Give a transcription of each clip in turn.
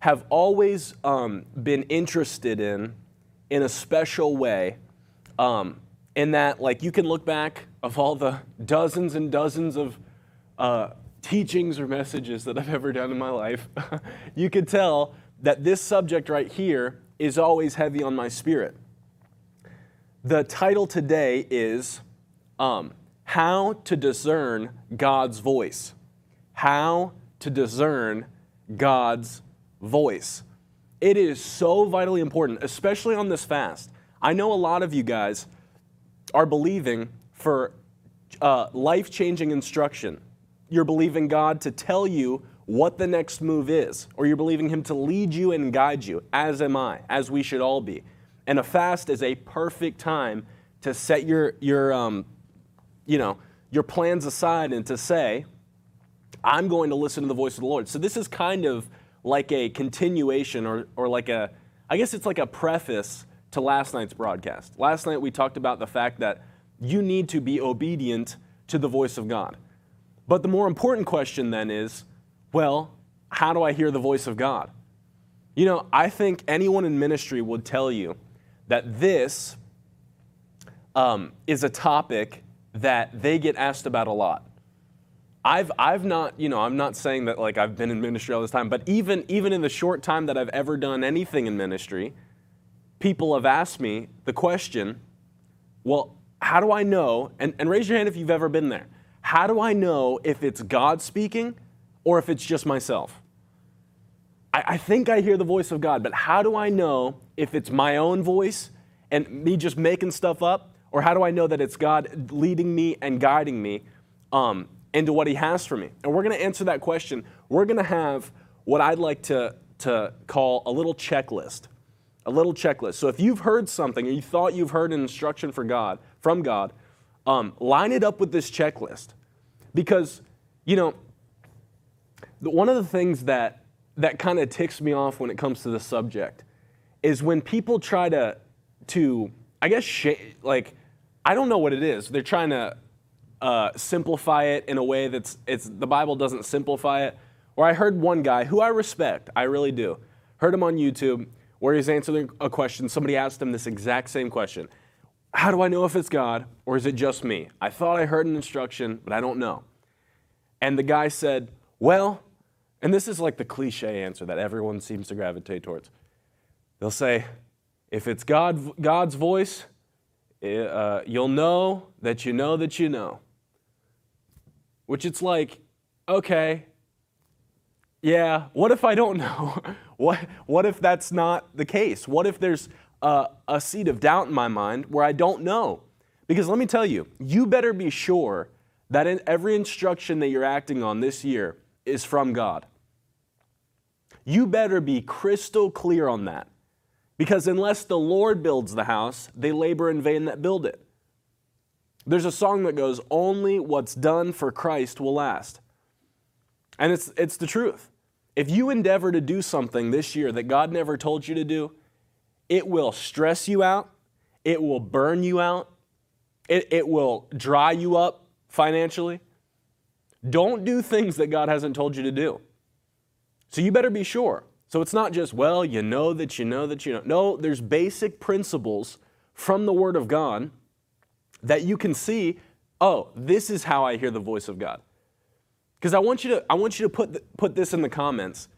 have always um, been interested in in a special way. Um, in that, like, you can look back of all the dozens and dozens of uh, teachings or messages that I've ever done in my life, you could tell that this subject right here is always heavy on my spirit. The title today is um, How to Discern God's Voice. How to Discern God's Voice. It is so vitally important, especially on this fast. I know a lot of you guys are believing for uh, life changing instruction. You're believing God to tell you what the next move is, or you're believing Him to lead you and guide you, as am I, as we should all be. And a fast is a perfect time to set your, your, um, you know, your plans aside and to say, I'm going to listen to the voice of the Lord. So this is kind of like a continuation or, or like a, I guess it's like a preface to last night's broadcast. Last night we talked about the fact that you need to be obedient to the voice of God. But the more important question then is well, how do I hear the voice of God? You know, I think anyone in ministry would tell you that this um, is a topic that they get asked about a lot. I've, I've not, you know, I'm not saying that like I've been in ministry all this time, but even, even in the short time that I've ever done anything in ministry, people have asked me the question, well, how do I know? And, and raise your hand if you've ever been there. How do I know if it's God speaking or if it's just myself? I, I think I hear the voice of God, but how do I know if it's my own voice and me just making stuff up? Or how do I know that it's God leading me and guiding me um, into what He has for me? And we're going to answer that question. We're going to have what I'd like to, to call a little checklist a little checklist. So if you've heard something or you thought you've heard an instruction for God, from God, um, line it up with this checklist. Because, you know, one of the things that, that kind of ticks me off when it comes to the subject is when people try to, to I guess, sh- like, I don't know what it is. They're trying to uh, simplify it in a way that's, it's, the Bible doesn't simplify it. Or I heard one guy who I respect, I really do, heard him on YouTube where he's answering a question. Somebody asked him this exact same question How do I know if it's God or is it just me? I thought I heard an instruction, but I don't know. And the guy said, Well, and this is like the cliche answer that everyone seems to gravitate towards. They'll say, If it's God, God's voice, eh, uh, you'll know that you know that you know. Which it's like, okay, yeah, what if I don't know? what, what if that's not the case? What if there's a, a seed of doubt in my mind where I don't know? Because let me tell you, you better be sure that in every instruction that you're acting on this year is from God. You better be crystal clear on that. Because unless the Lord builds the house, they labor in vain that build it. There's a song that goes, Only what's done for Christ will last. And it's, it's the truth. If you endeavor to do something this year that God never told you to do, it will stress you out, it will burn you out, it, it will dry you up financially. Don't do things that God hasn't told you to do. So you better be sure. So it's not just, well, you know that you know that you know. No, there's basic principles from the Word of God that you can see, oh, this is how I hear the voice of God. Because I want you to, I want you to put, put this in the comments.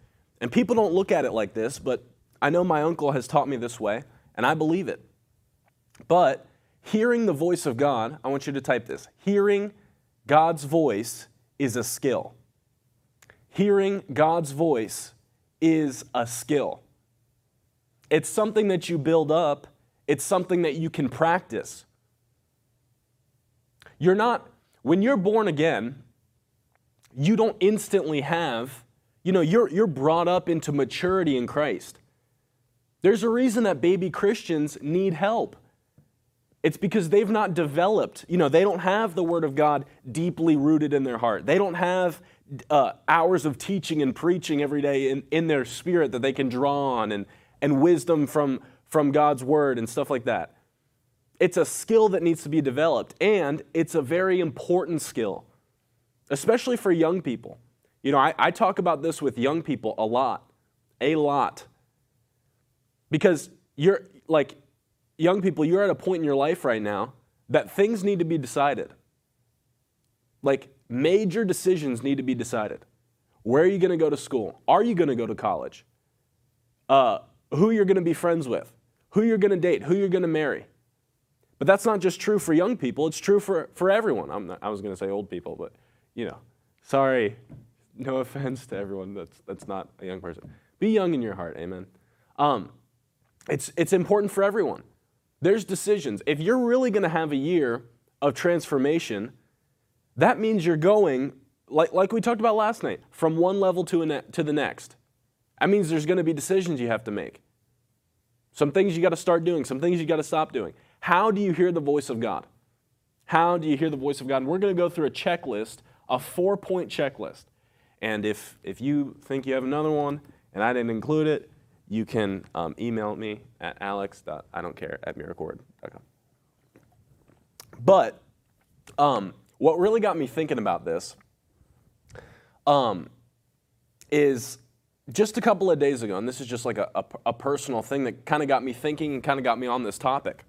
And people don't look at it like this, but I know my uncle has taught me this way, and I believe it. But hearing the voice of God, I want you to type this hearing God's voice is a skill. Hearing God's voice is a skill. It's something that you build up, it's something that you can practice. You're not, when you're born again, you don't instantly have You know, you're, you're brought up into maturity in Christ. There's a reason that baby Christians need help. It's because they've not developed, you know, they don't have the Word of God deeply rooted in their heart. They don't have uh, hours of teaching and preaching every day in, in their spirit that they can draw on and, and wisdom from, from God's Word and stuff like that. It's a skill that needs to be developed, and it's a very important skill, especially for young people. You know, I, I talk about this with young people a lot, a lot. Because you're like, young people, you're at a point in your life right now that things need to be decided. Like major decisions need to be decided. Where are you going to go to school? Are you going to go to college? Uh, who you're going to be friends with? Who you're going to date? Who you're going to marry? But that's not just true for young people, it's true for, for everyone. Not, i was going to say old people, but you know, sorry, no offense to everyone that's, that's not a young person. Be young in your heart, amen. Um, it's, it's important for everyone. There's decisions. If you're really going to have a year of transformation, that means you're going, like, like we talked about last night, from one level to, ne- to the next. That means there's going to be decisions you have to make. Some things you got to start doing, some things you got to stop doing. How do you hear the voice of God? How do you hear the voice of God? And we're going to go through a checklist, a four point checklist. And if, if you think you have another one and I didn't include it, you can um, email me at alex. I don't care at miracleword.com. But um, what really got me thinking about this um, is just a couple of days ago, and this is just like a, a, a personal thing that kind of got me thinking and kind of got me on this topic.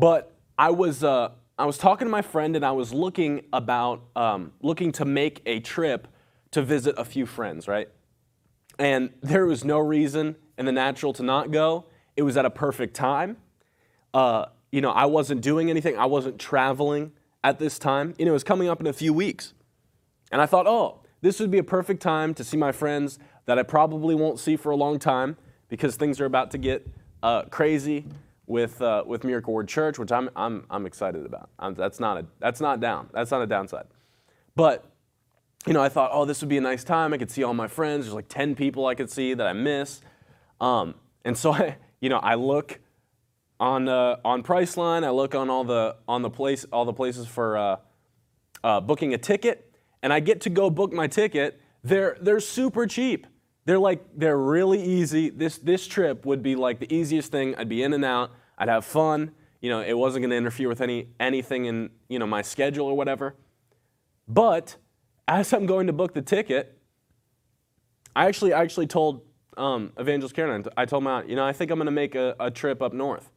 But I was uh, I was talking to my friend and I was looking about um, looking to make a trip to visit a few friends, right? And there was no reason in the natural to not go. It was at a perfect time. Uh, you know, I wasn't doing anything. I wasn't traveling at this time. You know, it was coming up in a few weeks. And I thought, oh, this would be a perfect time to see my friends that I probably won't see for a long time because things are about to get uh, crazy with, uh, with Miracle Word Church, which I'm, I'm, I'm excited about. I'm, that's, not a, that's not down. That's not a downside. But you know, I thought, oh, this would be a nice time. I could see all my friends. There's like 10 people I could see that I miss. Um, and so I, you know, I look on uh, on Priceline. I look on all the on the place all the places for uh, uh, booking a ticket, and I get to go book my ticket. They're they're super cheap. They're like they're really easy. This this trip would be like the easiest thing. I'd be in and out. I'd have fun. You know, it wasn't going to interfere with any anything in you know my schedule or whatever. But as I'm going to book the ticket, I actually I actually told um, Evangelist Karen, I told him, you know, I think I'm going to make a, a, trip up north.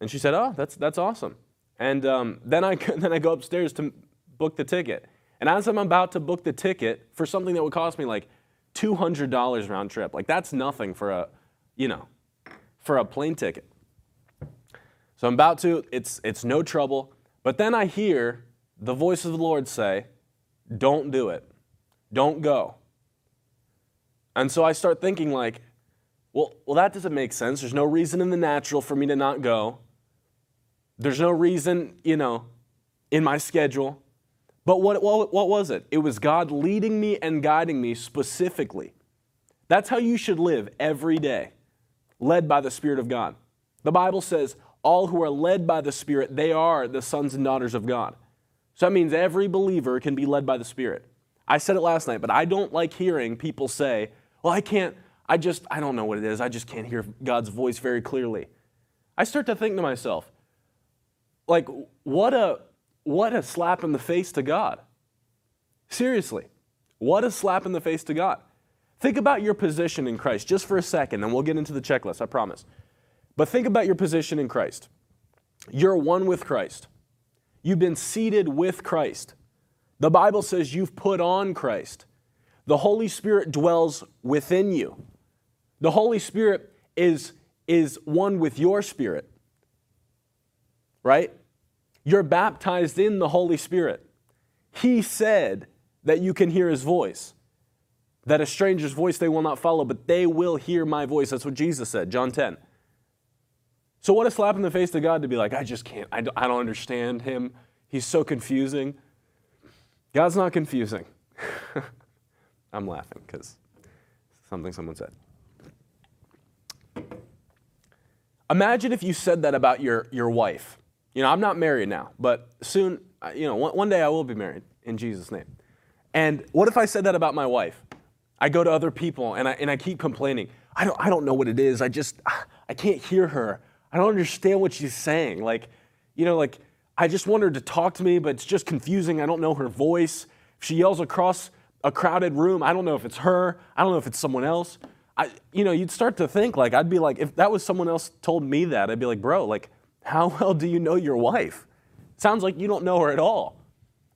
And she said, oh, that's, that's awesome. And um, then, I, then I go upstairs to book the ticket. And as I'm about to book the ticket for something that would cost me like $200 round trip, like that's nothing for a, you know, for a plane ticket. So I'm about to, it's, it's no trouble. But then I hear the voice of the Lord say, don't do it. Don't go. And so I start thinking like, well, well, that doesn't make sense. There's no reason in the natural for me to not go. There's no reason, you know, in my schedule. But what, what, what was it? It was God leading me and guiding me specifically. That's how you should live every day, led by the Spirit of God. The Bible says, all who are led by the Spirit, they are the sons and daughters of God. So that means every believer can be led by the Spirit. I said it last night, but I don't like hearing people say, well, I can't, I just, I don't know what it is. I just can't hear God's voice very clearly. I start to think to myself, like, what a, what a slap in the face to God. Seriously, what a slap in the face to God. Think about your position in Christ just for a second, and we'll get into the checklist, I promise. But think about your position in Christ. You're one with Christ. You've been seated with Christ. The Bible says you've put on Christ. The Holy Spirit dwells within you. The Holy Spirit is, is one with your spirit, right? You're baptized in the Holy Spirit. He said that you can hear his voice, that a stranger's voice they will not follow, but they will hear my voice. That's what Jesus said, John 10. So, what a slap in the face to God to be like, I just can't, I don't, I don't understand him. He's so confusing. God's not confusing. I'm laughing because something someone said. Imagine if you said that about your, your wife. You know, I'm not married now, but soon, uh, you know, one, one day I will be married in Jesus' name. And what if I said that about my wife? I go to other people and I, and I keep complaining. I don't, I don't know what it is. I just, I can't hear her. I don't understand what she's saying. Like, you know, like, I just want her to talk to me, but it's just confusing. I don't know her voice. If she yells across a crowded room, I don't know if it's her. I don't know if it's someone else. I, you know, you'd start to think like, I'd be like, if that was someone else told me that, I'd be like, bro, like, how well do you know your wife? sounds like you don't know her at all.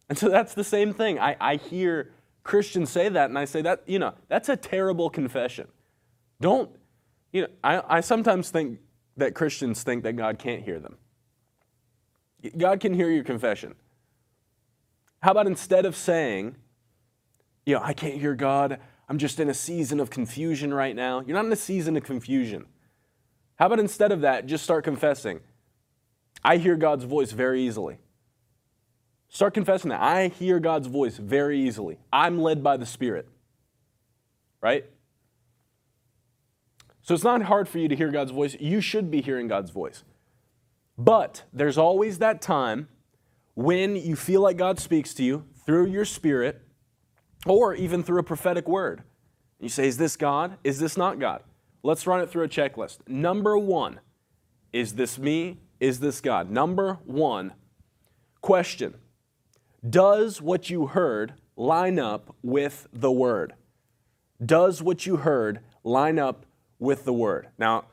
And so that's the same thing. I, I hear Christians say that, and I say that, you know, that's a terrible confession. Don't, you know, I, I sometimes think that Christians think that God can't hear them. God can hear your confession. How about instead of saying, you know, I can't hear God, I'm just in a season of confusion right now. You're not in a season of confusion. How about instead of that, just start confessing, I hear God's voice very easily. Start confessing that. I hear God's voice very easily. I'm led by the Spirit. Right? So it's not hard for you to hear God's voice. You should be hearing God's voice. But there's always that time when you feel like God speaks to you through your spirit or even through a prophetic word. You say, Is this God? Is this not God? Let's run it through a checklist. Number one, is this me? Is this God? Number one, question Does what you heard line up with the word? Does what you heard line up with the word? Now,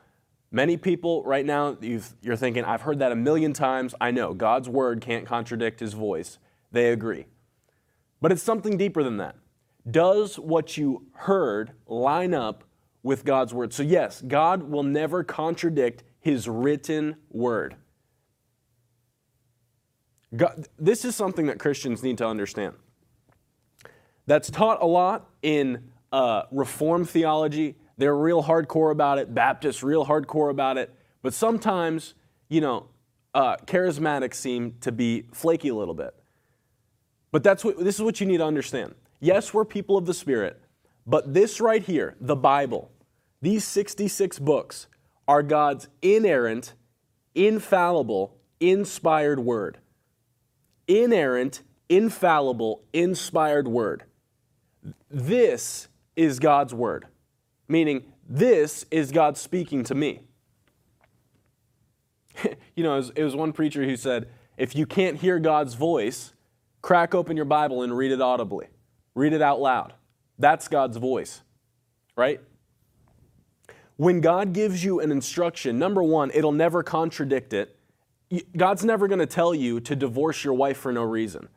many people right now, you are thinking, I've heard that a million times. I know God's word can't contradict his voice. They agree. But it's something deeper than that. Does what you heard line up with God's word? So, yes, God will never contradict his written word. God, this is something that Christians need to understand. That's taught a lot in uh, Reformed theology. They're real hardcore about it. Baptists, real hardcore about it. But sometimes, you know, uh, charismatics seem to be flaky a little bit. But that's what, this is what you need to understand. Yes, we're people of the Spirit, but this right here, the Bible, these 66 books, are God's inerrant, infallible, inspired word. Inerrant, infallible, inspired word. This is God's word, meaning this is God speaking to me. you know, it was, it was one preacher who said, if you can't hear God's voice, crack open your Bible and read it audibly. Read it out loud. That's God's voice, right? When God gives you an instruction, number one, it'll never contradict it. God's never going to tell you to divorce your wife for no reason.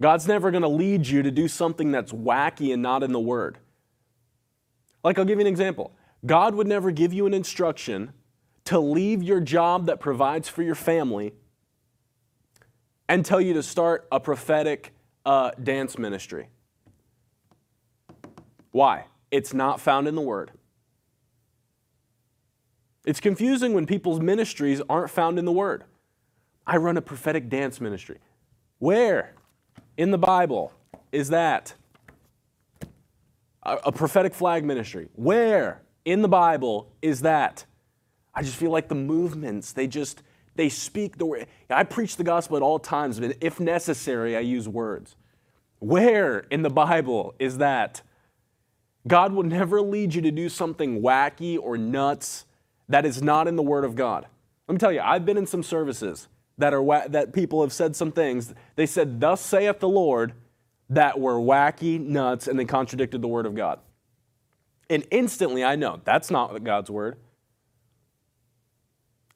God's never going to lead you to do something that's wacky and not in the Word. Like, I'll give you an example. God would never give you an instruction to leave your job that provides for your family and tell you to start a prophetic uh, dance ministry. Why? It's not found in the Word. It's confusing when people's ministries aren't found in the Word. I run a prophetic dance ministry. Where in the Bible is that? A, prophetic flag ministry. Where in the Bible is that? I just feel like the movements, they just, they speak the word. I preach the gospel at all times, but if necessary, I use words. Where in the Bible is that? God will never lead you to do something wacky or nuts that is not in the Word of God. Let me tell you, I've been in some services that are that people have said some things. They said, "Thus saith the Lord," that were wacky, nuts, and they contradicted the Word of God. And instantly, I know that's not God's Word.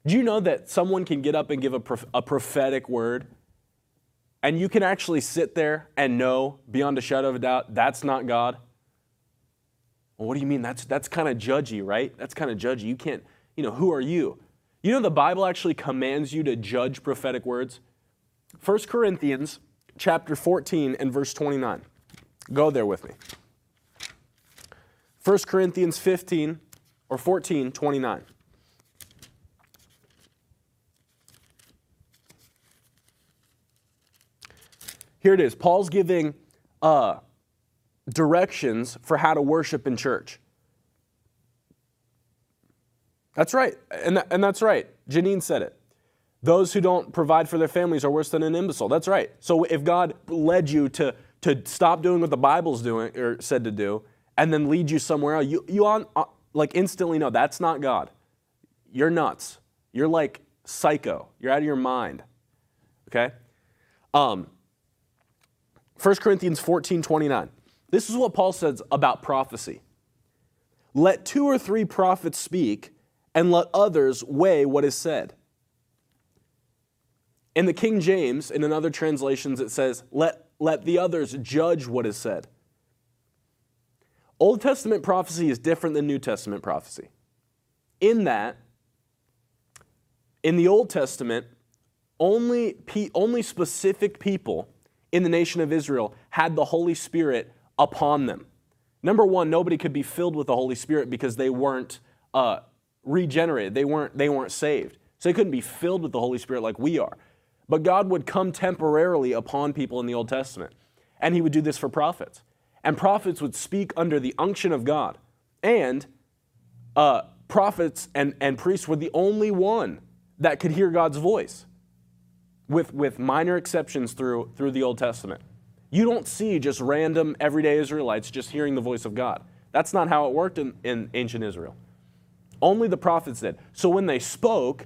Do you know that someone can get up and give a, a prophetic word, and you can actually sit there and know beyond a shadow of a doubt that's not God? Well, what do you mean? That's that's kind of judgy, right? That's kind of judgy. You can't you know, who are you? You know, the Bible actually commands you to judge prophetic words. 1 Corinthians chapter 14 and verse 29. Go there with me. 1 Corinthians 15 or 14, 29. Here it is. Paul's giving uh, directions for how to worship in church. That's right. And, th- and that's right. Janine said it. Those who don't provide for their families are worse than an imbecile. That's right. So if God led you to, to stop doing what the Bible's doing or said to do, and then lead you somewhere else, you, you on, uh, like instantly know that's not God. You're nuts. You're like psycho. You're out of your mind. Okay? Um, 1 Corinthians 14 29. This is what Paul says about prophecy. Let two or three prophets speak, and let others weigh what is said. In the King James, and in other translations, it says, let, let the others judge what is said. Old Testament prophecy is different than New Testament prophecy. In that, in the Old Testament, only, only specific people in the nation of Israel had the Holy Spirit upon them. Number one, nobody could be filled with the Holy Spirit because they weren't uh, regenerated. They weren't, they weren't saved. So they couldn't be filled with the Holy Spirit like we are. But God would come temporarily upon people in the Old Testament. And he would do this for prophets. And prophets would speak under the unction of God. And uh, prophets and, and priests were the only one that could hear God's voice, with, with minor exceptions through, through the Old Testament. You don't see just random everyday Israelites just hearing the voice of God. That's not how it worked in, in ancient Israel. Only the prophets did. So when they spoke,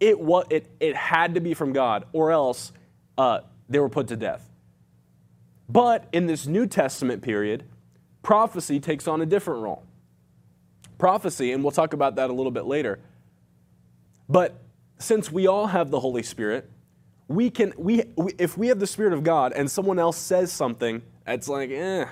it, it, it had to be from God, or else uh, they were put to death. But in this New Testament period, prophecy takes on a different role. Prophecy, and we'll talk about that a little bit later, but since we all have the Holy Spirit, we can we, we, if we have the spirit of god and someone else says something it's like eh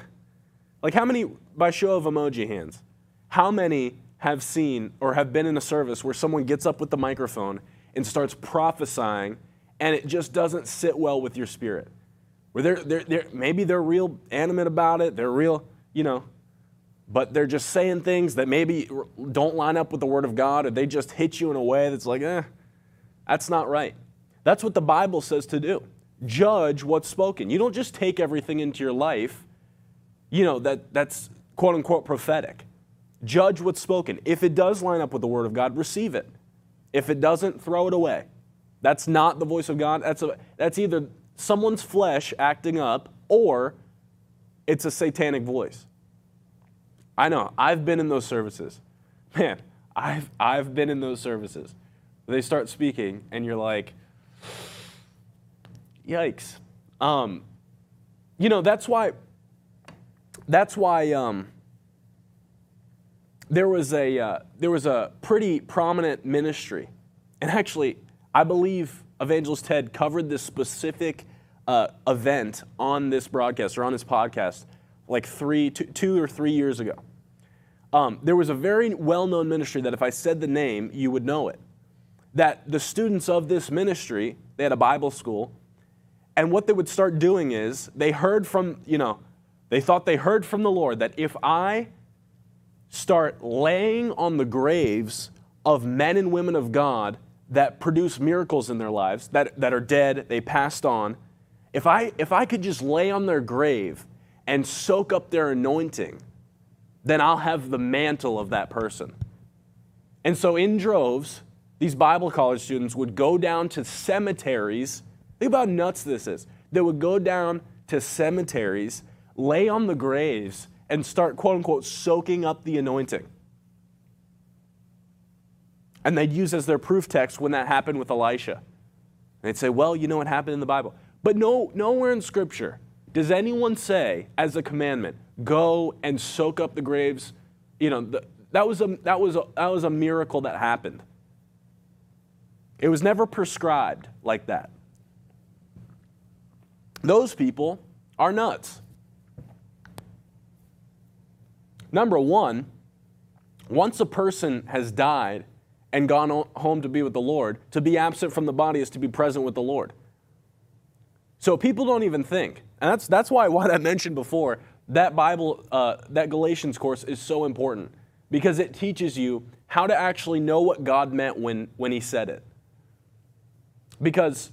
like how many by show of emoji hands how many have seen or have been in a service where someone gets up with the microphone and starts prophesying and it just doesn't sit well with your spirit where they're, they're, they're maybe they're real animate about it they're real you know but they're just saying things that maybe don't line up with the word of god or they just hit you in a way that's like eh that's not right that's what the Bible says to do. Judge what's spoken. You don't just take everything into your life, you know, that, that's quote unquote prophetic. Judge what's spoken. If it does line up with the Word of God, receive it. If it doesn't, throw it away. That's not the voice of God. That's, a, that's either someone's flesh acting up or it's a satanic voice. I know, I've been in those services. Man, I've, I've been in those services. They start speaking, and you're like, Yikes. Um, you know, that's why, that's why um, there, was a, uh, there was a pretty prominent ministry. And actually, I believe Evangelist Ted covered this specific uh, event on this broadcast or on this podcast like three, two, two or three years ago. Um, there was a very well known ministry that if I said the name, you would know it. That the students of this ministry, they had a Bible school, and what they would start doing is they heard from, you know, they thought they heard from the Lord that if I start laying on the graves of men and women of God that produce miracles in their lives, that, that are dead, they passed on, if I, if I could just lay on their grave and soak up their anointing, then I'll have the mantle of that person. And so, in droves, these Bible college students would go down to cemeteries Think about nuts this is. They would go down to cemeteries, lay on the graves, and start, quote unquote, soaking up the anointing. And they'd use as their proof text when that happened with Elisha. And they'd say, well, you know what happened in the Bible. But no, nowhere in Scripture does anyone say, as a commandment, go and soak up the graves. You know, the, that, was a, that, was a, that was a miracle that happened. It was never prescribed like that. Those people are nuts. Number one, once a person has died and gone home to be with the Lord, to be absent from the body is to be present with the Lord. So people don't even think. And that's, that's why what I mentioned before, that Bible, uh, that Galatians course is so important because it teaches you how to actually know what God meant when, when He said it. Because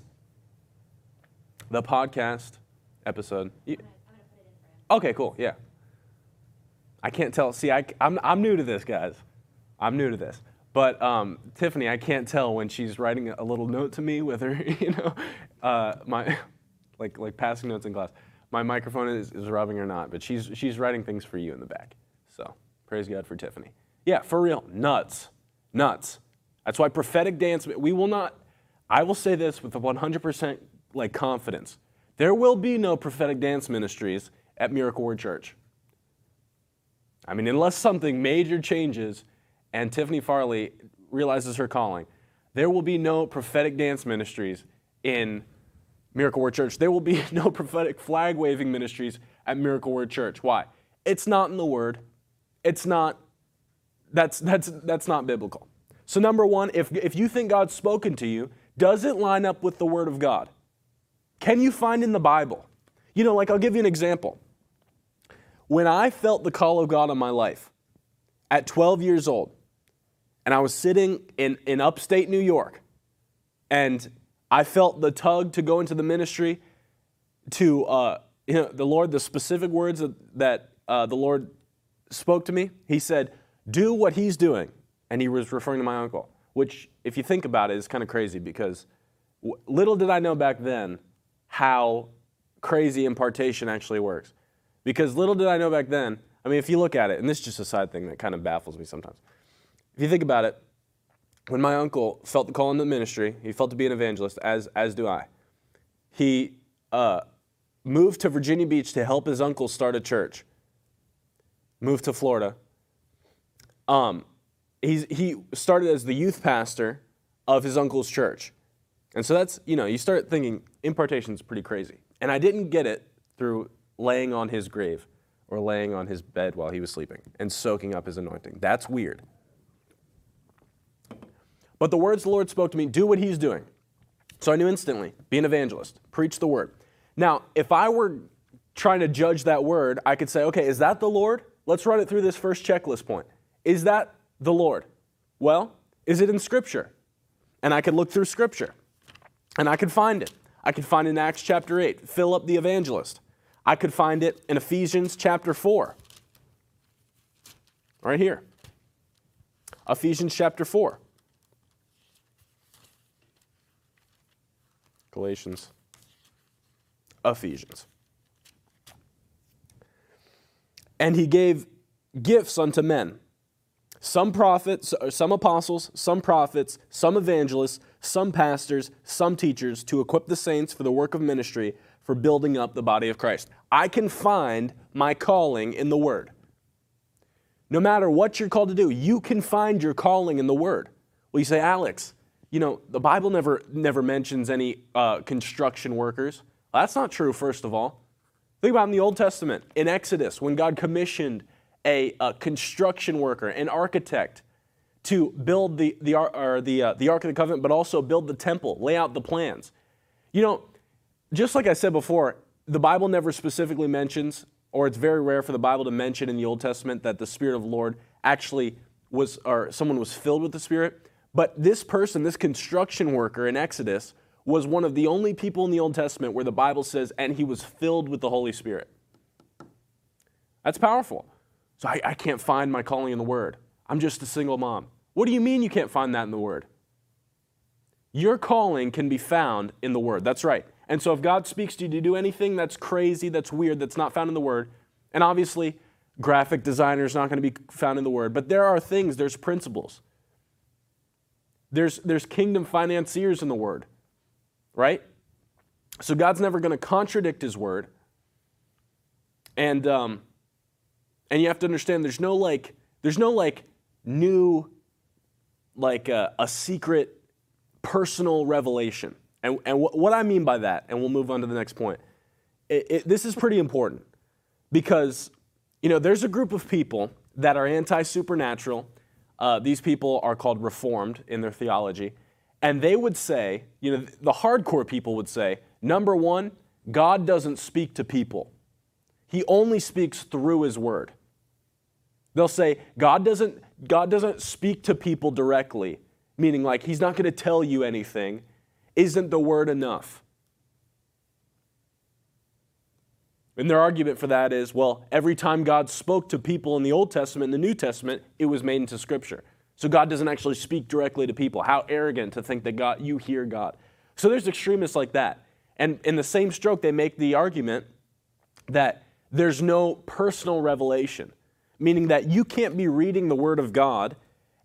the podcast episode. You, okay, cool. Yeah. I can't tell. See, I, I'm, I'm new to this, guys. I'm new to this. But um, Tiffany, I can't tell when she's writing a little note to me with her, you know, uh, my, like, like passing notes in class. My microphone is, is rubbing or not, but she's, she's writing things for you in the back. So praise God for Tiffany. Yeah, for real, nuts, nuts. That's why prophetic dance, we will not, I will say this with 100% like confidence. There will be no prophetic dance ministries at Miracle Word Church. I mean, unless something major changes and Tiffany Farley realizes her calling, there will be no prophetic dance ministries in Miracle Word Church. There will be no prophetic flag waving ministries at Miracle Word Church. Why? It's not in the Word. It's not, that's, that's, that's not biblical. So, number one, if, if you think God's spoken to you, does it line up with the Word of God? Can you find in the Bible? You know, like I'll give you an example. When I felt the call of God on my life at 12 years old, and I was sitting in, in upstate New York, and I felt the tug to go into the ministry to, uh, you know, the Lord, the specific words that, uh, the Lord spoke to me. He said, Do what He's doing. And He was referring to my uncle, which, if you think about it, is kind of crazy because little did I know back then how crazy impartation actually works. Because little did I know back then, I mean, if you look at it, and this is just a side thing that kind of baffles me sometimes. If you think about it, when my uncle felt the call in the ministry, he felt to be an evangelist, as, as do I. He uh, moved to Virginia Beach to help his uncle start a church, moved to Florida. Um, he's, he started as the youth pastor of his uncle's church. And so that's, you know, you start thinking impartation is pretty crazy. And I didn't get it through laying on his grave or laying on his bed while he was sleeping and soaking up his anointing. That's weird. But the words the Lord spoke to me do what he's doing. So I knew instantly be an evangelist, preach the word. Now, if I were trying to judge that word, I could say, okay, is that the Lord? Let's run it through this first checklist point. Is that the Lord? Well, is it in Scripture? And I could look through Scripture and I could find it. I could find in Acts chapter 8, Philip the evangelist. I could find it in Ephesians chapter 4. Right here. Ephesians chapter 4. Galatians. Ephesians. And he gave gifts unto men some prophets, uh, some apostles, some prophets, some evangelists, some pastors, some teachers to equip the saints for the work of ministry for building up the body of Christ. I can find my calling in the Word. No matter what you're called to do, you can find your calling in the Word. Well, you say, Alex, you know, the Bible never, never mentions any uh, construction workers. Well, that's not true, first of all. Think about in the Old Testament, in Exodus, when God commissioned a, a construction worker, an architect, to build the, the, or the, uh, the Ark of the Covenant, but also build the temple, lay out the plans. You know, just like I said before, the Bible never specifically mentions, or it's very rare for the Bible to mention in the Old Testament that the Spirit of the Lord actually was, or someone was filled with the Spirit. But this person, this construction worker in Exodus, was one of the only people in the Old Testament where the Bible says, and he was filled with the Holy Spirit. That's powerful. So I, I can't find my calling in the Word. I'm just a single mom. What do you mean you can't find that in the Word? Your calling can be found in the Word. That's right. And so if God speaks to you to do anything that's crazy, that's weird, that's not found in the Word, and obviously graphic designer is not going to be found in the Word, but there are things, there's principles. There's, there's kingdom financiers in the Word, right? So God's never going to contradict His Word. And um, and you have to understand there's no like there's no like new like uh, a secret personal revelation. And, and w- what I mean by that, and we'll move on to the next point, it, it, this is pretty important because, you know, there's a group of people that are anti supernatural. Uh, these people are called reformed in their theology. And they would say, you know, the hardcore people would say, number one, God doesn't speak to people, He only speaks through His word. They'll say, God doesn't, God doesn't speak to people directly, meaning like he's not going to tell you anything. Isn't the word enough? And their argument for that is well, every time God spoke to people in the Old Testament and the New Testament, it was made into Scripture. So God doesn't actually speak directly to people. How arrogant to think that God, you hear God. So there's extremists like that. And in the same stroke, they make the argument that there's no personal revelation, meaning that you can't be reading the Word of God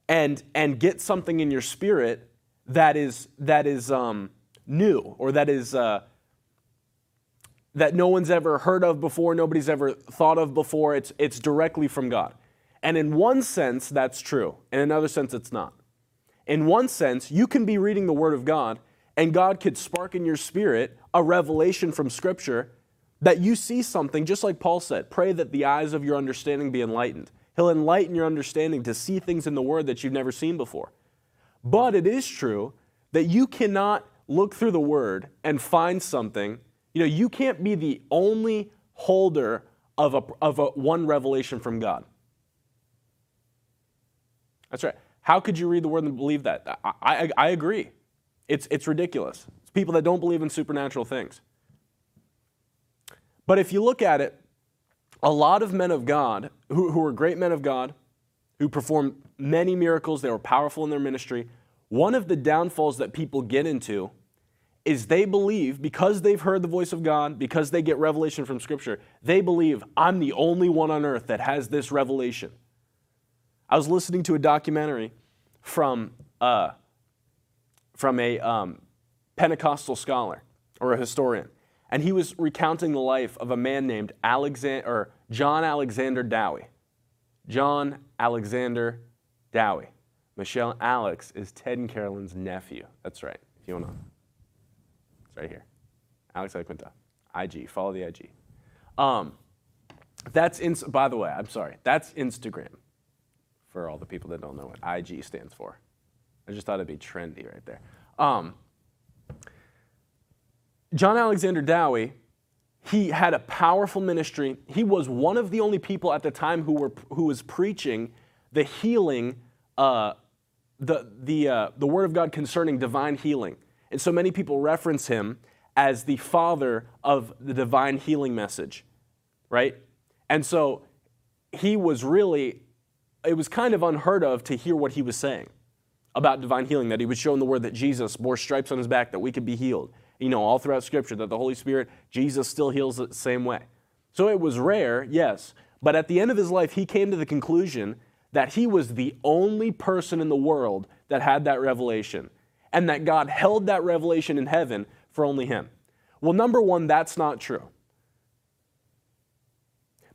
and, and get something in your spirit that is, that is um, new or that is. Uh, that no one's ever heard of before, nobody's ever thought of before. It's, it's directly from God. And in one sense, that's true. In another sense, it's not. In one sense, you can be reading the Word of God, and God could spark in your spirit a revelation from Scripture that you see something, just like Paul said pray that the eyes of your understanding be enlightened. He'll enlighten your understanding to see things in the Word that you've never seen before. But it is true that you cannot look through the Word and find something you know, you can't be the only holder of, a, of a, one revelation from God. That's right. How could you read the word and believe that? I, I, I agree. It's, it's ridiculous. It's people that don't believe in supernatural things. But if you look at it, a lot of men of God, who, who were great men of God, who performed many miracles, they were powerful in their ministry, one of the downfalls that people get into is they believe, because they've heard the voice of God, because they get revelation from Scripture, they believe, I'm the only one on earth that has this revelation. I was listening to a documentary from, uh, from a um, Pentecostal scholar or a historian, and he was recounting the life of a man named Alexander, or John Alexander Dowie. John Alexander Dowie. Michelle Alex is Ted and Carolyn's nephew. That's right, if you want to it's right here. Alex Iaquinta, IG. Follow the IG. Um, that's in, by the way, I'm sorry. That's Instagram. For all the people that don't know what IG stands for, I just thought it'd be trendy right there. Um, John Alexander Dowie, he had a powerful ministry. He was one of the only people at the time who were who was preaching the healing, uh, the the uh, the word of God concerning divine healing. And so many people reference him as the father of the divine healing message, right? And so he was really, it was kind of unheard of to hear what he was saying about divine healing, that he was showing the word that Jesus bore stripes on his back, that we could be healed. You know, all throughout Scripture, that the Holy Spirit, Jesus still heals the same way. So it was rare, yes, but at the end of his life, he came to the conclusion that he was the only person in the world that had that revelation and that God held that revelation in heaven for only him. Well, number one, that's not true.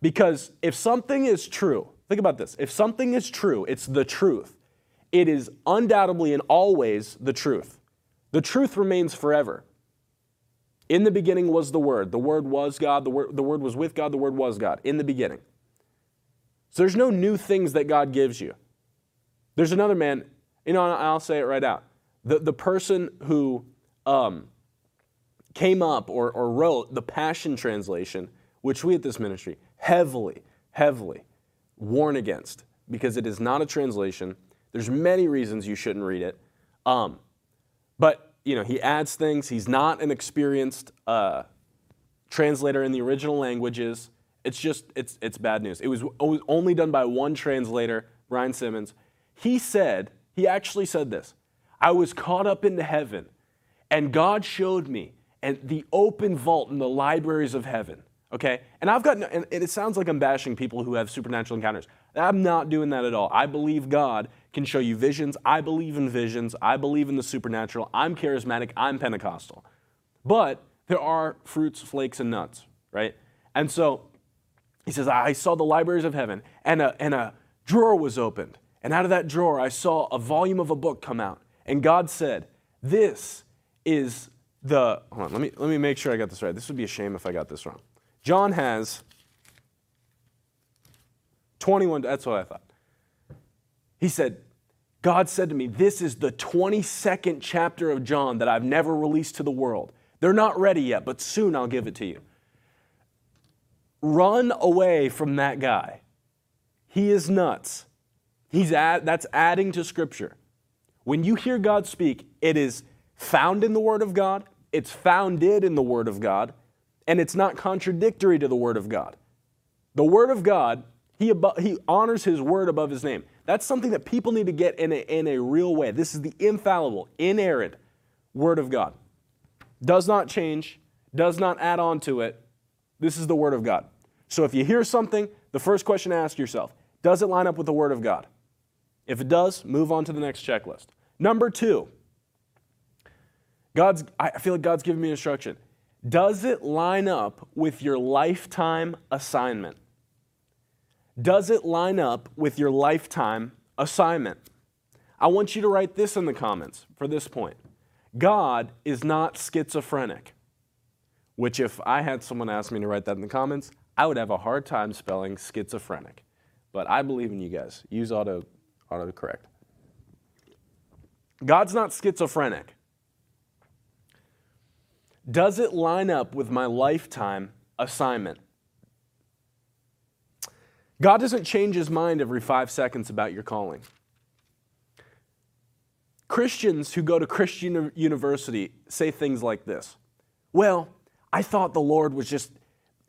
Because if something is true, think about this if something is true, it's the truth. It is undoubtedly and always the truth. The truth remains forever. In the beginning was the Word. The Word was God. The Word, the word was with God. The Word was God. In the beginning. So there's no new things that God gives you. There's another man, you know, I'll say it right out. The, the person who um, came up or, or wrote the Passion Translation, which we at this ministry heavily, heavily warn against because it is not a translation. There's many reasons you shouldn't read it. Um, but, you know, he adds things. He's not an experienced uh, translator in the original languages. It's just, it's, it's bad news. It was only done by one translator, Brian Simmons. He said, he actually said this I was caught up into heaven, and God showed me and the open vault in the libraries of heaven. Okay? And I've got, and it sounds like I'm bashing people who have supernatural encounters. I'm not doing that at all. I believe God can show you visions. I believe in visions. I believe in the supernatural. I'm charismatic. I'm Pentecostal. But there are fruits, flakes, and nuts, right? And so he says, I saw the libraries of heaven, and a, and a drawer was opened. And out of that drawer, I saw a volume of a book come out. And God said, This is the, hold on, let me, let me make sure I got this right. This would be a shame if I got this wrong. John has 21, that's what I thought. He said, God said to me, This is the 22nd chapter of John that I've never released to the world. They're not ready yet, but soon I'll give it to you. Run away from that guy. He is nuts. He's at, that's adding to Scripture. When you hear God speak, it is found in the Word of God, it's founded in the Word of God, and it's not contradictory to the Word of God. The Word of God, he, he honors His Word above His name. That's something that people need to get in a, in a real way. This is the infallible, inerrant Word of God. Does not change, does not add on to it. This is the Word of God. So if you hear something, the first question to ask yourself does it line up with the Word of God? If it does, move on to the next checklist. Number two, God's, I feel like God's giving me instruction. Does it line up with your lifetime assignment? Does it line up with your lifetime assignment? I want you to write this in the comments for this point. God is not schizophrenic, which, if I had someone ask me to write that in the comments, I would have a hard time spelling schizophrenic. But I believe in you guys. Use auto autocorrect. God's not schizophrenic. Does it line up with my lifetime assignment? God doesn't change his mind every five seconds about your calling. Christians who go to Christian university say things like this Well, I thought the Lord was just,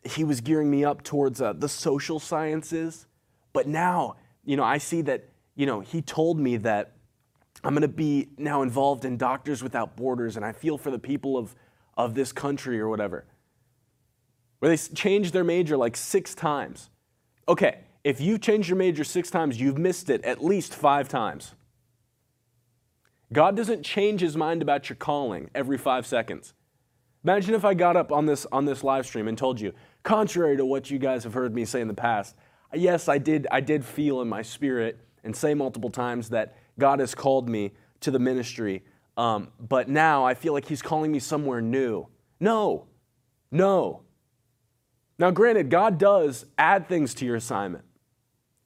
he was gearing me up towards uh, the social sciences, but now, you know, I see that, you know, he told me that I'm going to be now involved in Doctors Without Borders, and I feel for the people of, of this country or whatever. Where they change their major like six times. Okay, if you changed your major six times, you've missed it at least five times. God doesn't change his mind about your calling every five seconds. Imagine if I got up on this, on this live stream and told you, contrary to what you guys have heard me say in the past, yes, I did, I did feel in my spirit and say multiple times that God has called me to the ministry, um, but now I feel like He's calling me somewhere new. No, no. Now, granted, God does add things to your assignment.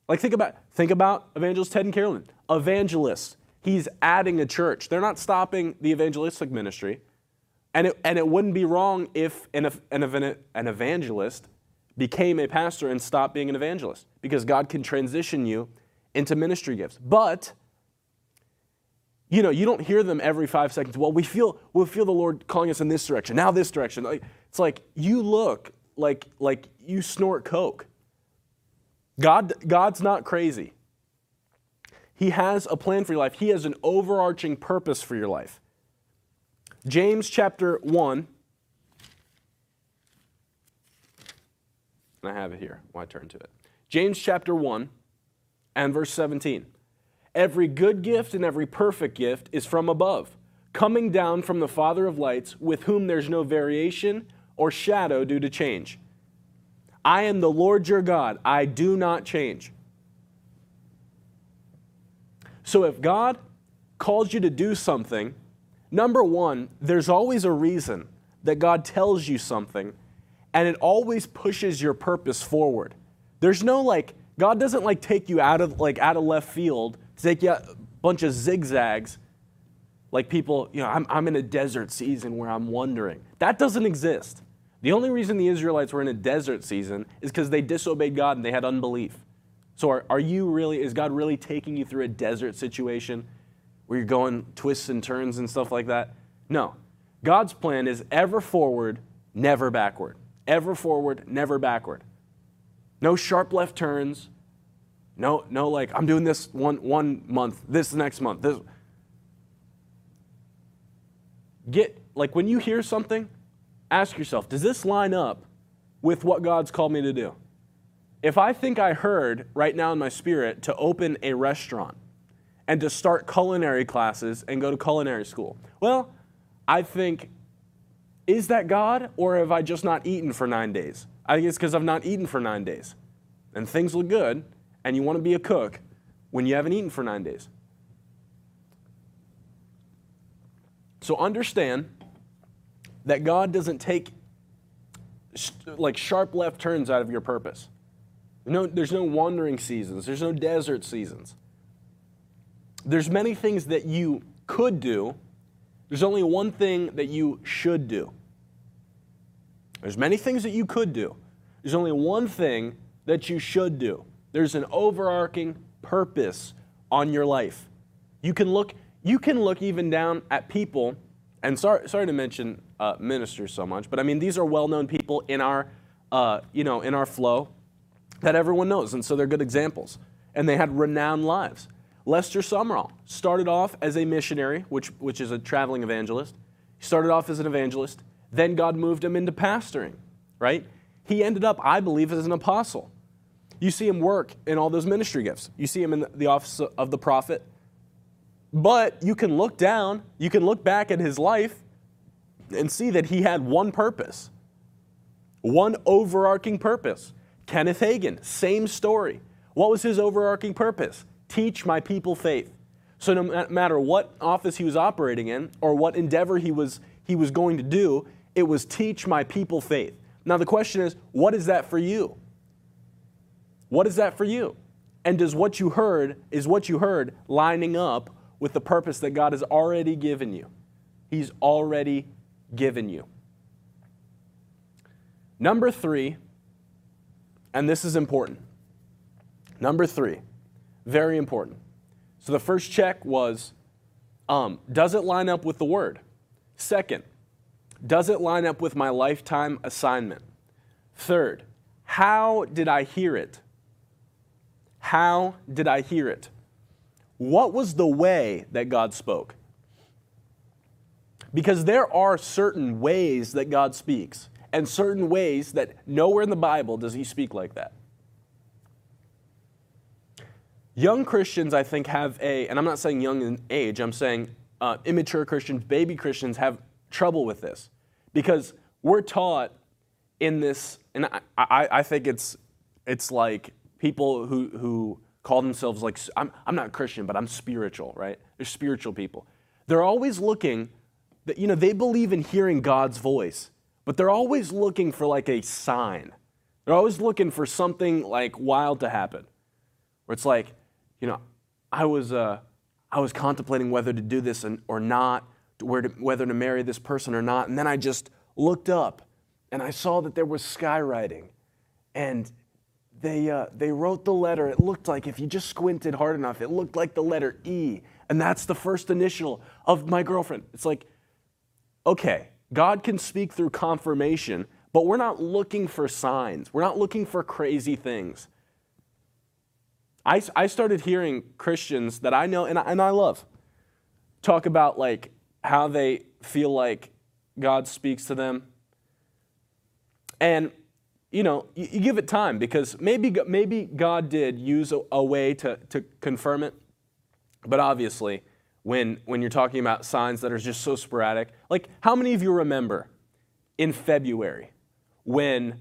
Like think about think about evangelist Ted and Carolyn. evangelist. He's adding a church. They're not stopping the evangelistic ministry. And it, and it wouldn't be wrong if an, an, an evangelist became a pastor and stopped being an evangelist because God can transition you into ministry gifts. But you know, you don't hear them every five seconds. Well, we feel we feel the Lord calling us in this direction. Now this direction. It's like you look like like you snort coke. God God's not crazy. He has a plan for your life. He has an overarching purpose for your life. James chapter 1 and I have it here. Why turn to it? James chapter 1 and verse 17. Every good gift and every perfect gift is from above, coming down from the Father of lights, with whom there's no variation or shadow due to change. I am the Lord your God, I do not change. So if God calls you to do something, number one, there's always a reason that God tells you something, and it always pushes your purpose forward. There's no like, God doesn't like take you out of like out of left field take you a bunch of zigzags like people, you know, I'm, I'm in a desert season where I'm wandering. That doesn't exist. The only reason the Israelites were in a desert season is because they disobeyed God and they had unbelief. So are, are you really, is God really taking you through a desert situation where you're going twists and turns and stuff like that? No. God's plan is ever forward, never backward. Ever forward, never backward. No sharp left turns, no, no, like I'm doing this one one month, this next month. This get like when you hear something, ask yourself, does this line up with what God's called me to do? If I think I heard right now in my spirit to open a restaurant and to start culinary classes and go to culinary school, well, I think, is that God or have I just not eaten for nine days? I think it's because I've not eaten for nine days. And things look good, and you want to be a cook when you haven't eaten for nine days. So understand that God doesn't take like sharp left turns out of your purpose. No, there's no wandering seasons. There's no desert seasons. There's many things that you could do. There's only one thing that you should do. There's many things that you could do. There's only one thing that you should do. There's an overarching purpose on your life. You can look, you can look even down at people, and sorry, sorry to mention uh, ministers so much, but I mean, these are well known people in our, uh, you know, in our flow that everyone knows, and so they're good examples. And they had renowned lives. Lester Sumrall started off as a missionary, which, which is a traveling evangelist. He started off as an evangelist. Then God moved him into pastoring, right? He ended up, I believe, as an apostle. You see him work in all those ministry gifts. You see him in the office of the prophet. But you can look down, you can look back at his life and see that he had one purpose, one overarching purpose. Kenneth Hagin, same story. What was his overarching purpose? Teach my people faith. So no matter what office he was operating in or what endeavor he was, he was going to do, it was teach my people faith. Now the question is, what is that for you? What is that for you? And does what you heard, is what you heard lining up with the purpose that God has already given you? He's already given you. Number three, and this is important. Number three, very important. So the first check was um, does it line up with the word? Second, does it line up with my lifetime assignment? Third, how did I hear it? How did I hear it? What was the way that God spoke? Because there are certain ways that God speaks, and certain ways that nowhere in the Bible does He speak like that. Young Christians, I think, have a, and I'm not saying young in age, I'm saying uh, immature Christians, baby Christians have trouble with this because we're taught in this, and I, I, I think it's, it's like people who, who call themselves like, I'm, I'm not Christian, but I'm spiritual, right? They're spiritual people. They're always looking, you know, they believe in hearing God's voice, but they're always looking for like a sign. They're always looking for something like wild to happen. Where it's like, you know, I was, uh, I was contemplating whether to do this or not, whether to marry this person or not. And then I just looked up and I saw that there was skywriting. And they, uh, they wrote the letter. It looked like, if you just squinted hard enough, it looked like the letter E. And that's the first initial of my girlfriend. It's like, okay, God can speak through confirmation, but we're not looking for signs. We're not looking for crazy things. I, I started hearing Christians that I know and I, and I love talk about like how they feel like God speaks to them. And you know, you, you, give it time because maybe, maybe God did use a, a, way to, to confirm it. But obviously, when, when you're talking about signs that are just so sporadic, like how many of you remember in February when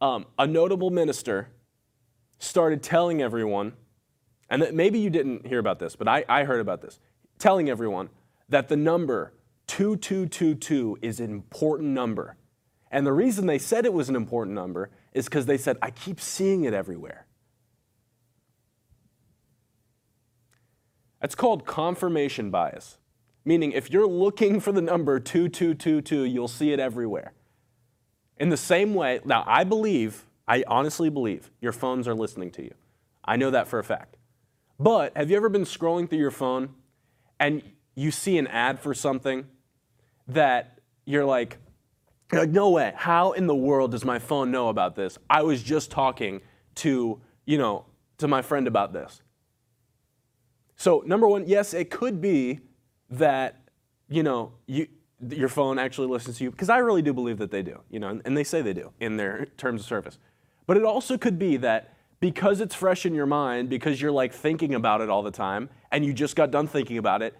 um, a notable minister started telling everyone, and that maybe you didn't hear about this, but I, I heard about this, telling everyone that the number 2222 is an important number and the reason they said it was an important number is because they said, I keep seeing it everywhere. That's called confirmation bias, meaning if you're looking for the number 2222, you'll see it everywhere. In the same way, now I believe, I honestly believe, your phones are listening to you. I know that for a fact. But have you ever been scrolling through your phone and you see an ad for something that you're like, no way. How in the world does my phone know about this? I was just talking to, you know, to my friend about this. So, number one, yes, it could be that, you know, you, your phone actually listens to you, because I really do believe that they do, you know, and they say they do in their terms of service. But it also could be that because it's fresh in your mind, because you're like thinking about it all the time, and you just got done thinking about it,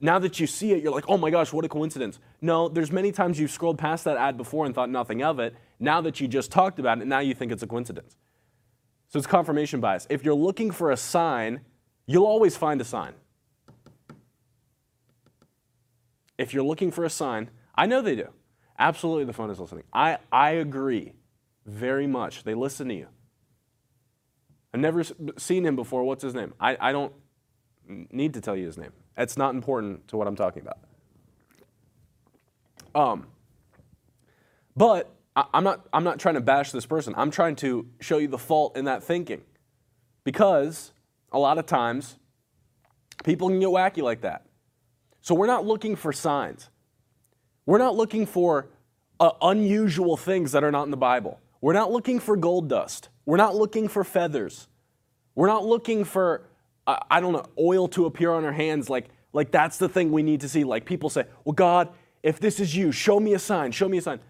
now that you see it, you're like, oh my gosh, what a coincidence. No, there's many times you've scrolled past that ad before and thought nothing of it. Now that you just talked about it, now you think it's a coincidence. So it's confirmation bias. If you're looking for a sign, you'll always find a sign. If you're looking for a sign, I know they do. Absolutely, the phone is listening. I, I agree very much. They listen to you. I've never seen him before. What's his name? I, I don't need to tell you his name. It's not important to what I'm talking about. Um, but I, I'm not, I'm not trying to bash this person. I'm trying to show you the fault in that thinking. Because a lot of times, people can get wacky like that. So we're not looking for signs. We're not looking for uh, unusual things that are not in the Bible. We're not looking for gold dust. We're not looking for feathers. We're not looking for, uh, I don't know, oil to appear on our hands. Like, like that's the thing we need to see. Like people say, well, God, if this is you, show me a sign, show me a sign.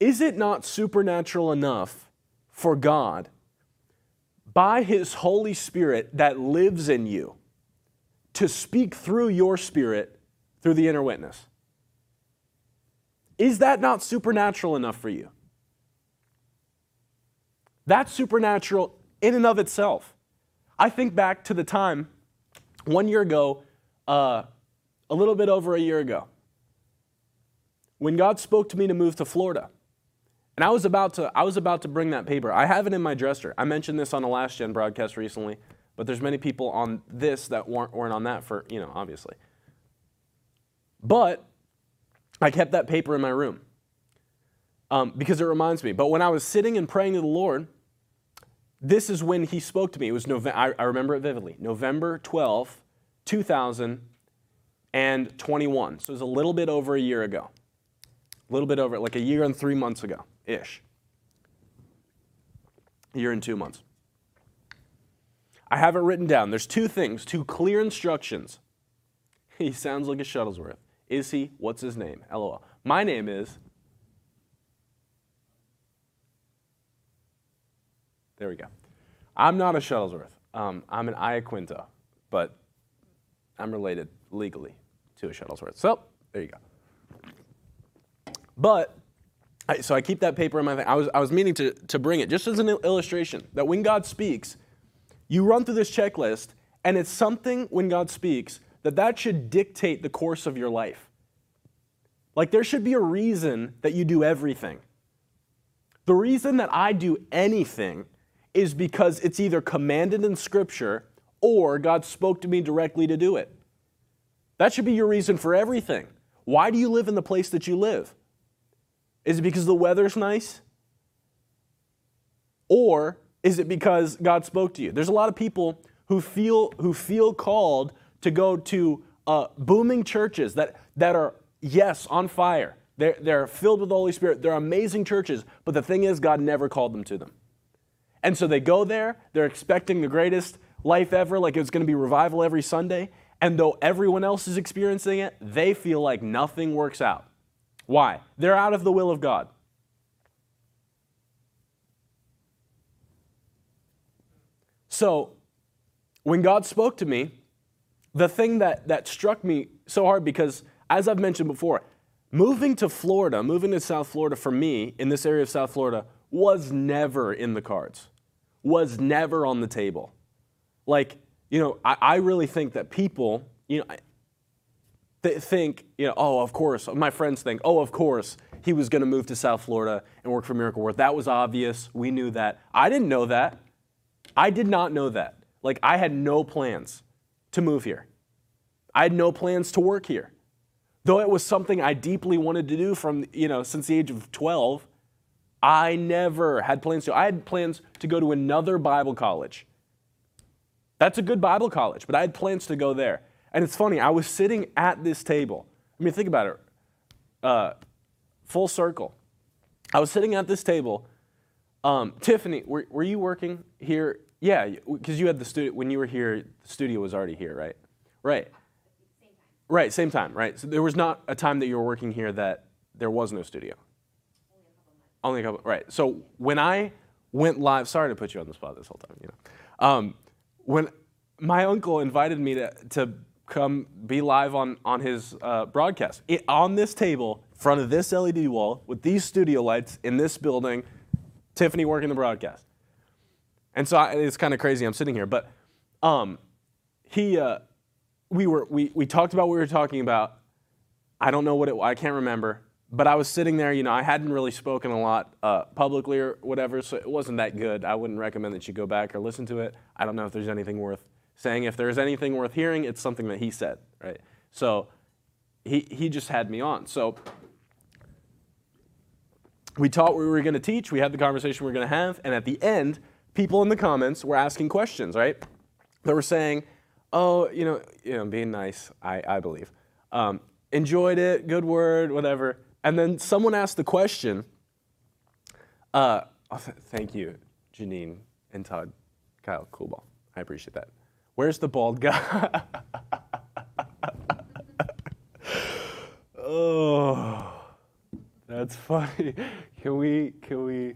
Is it not supernatural enough for God, by His Holy Spirit that lives in you, to speak through your spirit through the inner witness? Is that not supernatural enough for you? That's supernatural in and of itself. I think back to the time one year ago, uh, a little bit over a year ago, when God spoke to me to move to Florida. And I was about to I was about to bring that paper. I have it in my dresser. I mentioned this on a last gen broadcast recently, but there's many people on this that weren't weren't on that for, you know, obviously. But I kept that paper in my room um, because it reminds me. But when I was sitting and praying to the Lord, this is when He spoke to me. It was November. I, remember it vividly. November 12th, 2021. So it was a little bit over a year ago. A little bit over, like a year and three months ago ish. A year and two months. I have it written down. There's two things, two clear instructions. He sounds like a Shuttlesworth. Is he? What's his name? LOL. My name is. There we go. I'm not a Shuttlesworth. Um, I'm an Iaquinta, but I'm related legally to a Shuttlesworth. So there you go. But I, so I keep that paper in my thing. I was I was meaning to to bring it just as an illustration that when God speaks, you run through this checklist, and it's something when God speaks that that should dictate the course of your life. Like there should be a reason that you do everything. The reason that I do anything is because it's either commanded in Scripture or God spoke to me directly to do it. That should be your reason for everything. Why do you live in the place that you live? Is it because the weather's nice? Or is it because God spoke to you? There's a lot of people who feel, who feel called to go to uh, booming churches that, that are, yes, on fire. They're, they're filled with the Holy Spirit. They're amazing churches, but the thing is, God never called them to them. And so they go there, they're expecting the greatest life ever, like it's going to be revival every Sunday. And though everyone else is experiencing it, they feel like nothing works out. Why? They're out of the will of God. So, when God spoke to me, the thing that, that struck me so hard because, as I've mentioned before, moving to Florida, moving to South Florida for me in this area of South Florida was never in the cards, was never on the table. Like, you know, I, I really think that people, you know, they think, you know, oh, of course, my friends think, oh, of course, he was going to move to South Florida and work for Miracle Word. That was obvious. We knew that. I didn't know that. I did not know that. Like, I had no plans to move here. I had no plans to work here. Though it was something I deeply wanted to do from, you know, since the age of 12, I never had plans to. I had plans to go to another Bible college. That's a good Bible college, but I had plans to go there. And it's funny, I was sitting at this table. I mean, think about it. Uh, full circle. I was sitting at this table. Um, Tiffany, were, were you working here? Yeah, because you had the studio, when you were here, the studio was already here, right? Right. Right, same time, right? So there was not a time that you were working here that there was no studio. Only a couple, right. So when I went live, sorry to put you on the spot this whole time, you know. Um, when my uncle invited me to, to come be live on, on his uh, broadcast. It, on this table, in front of this LED wall, with these studio lights in this building, Tiffany working the broadcast. And so I, it's kind of crazy I'm sitting here, but um, he, uh, we, were, we, we talked about what we were talking about. I don't know what it I can't remember, but I was sitting there, you know, I hadn't really spoken a lot uh, publicly or whatever, so it wasn't that good. I wouldn't recommend that you go back or listen to it. I don't know if there's anything worth saying if there's anything worth hearing, it's something that he said, right? So he, he just had me on. So we taught what we were going to teach, we had the conversation we were going to have, and at the end, people in the comments were asking questions, right? They were saying, oh, you know, you know, being nice, I, I believe. Um, enjoyed it, good word, whatever. And then someone asked the question. Uh, oh, th- thank you, Janine and Todd, Kyle, cool ball. I appreciate that. Where's the bald guy? oh, that's funny. Can we can we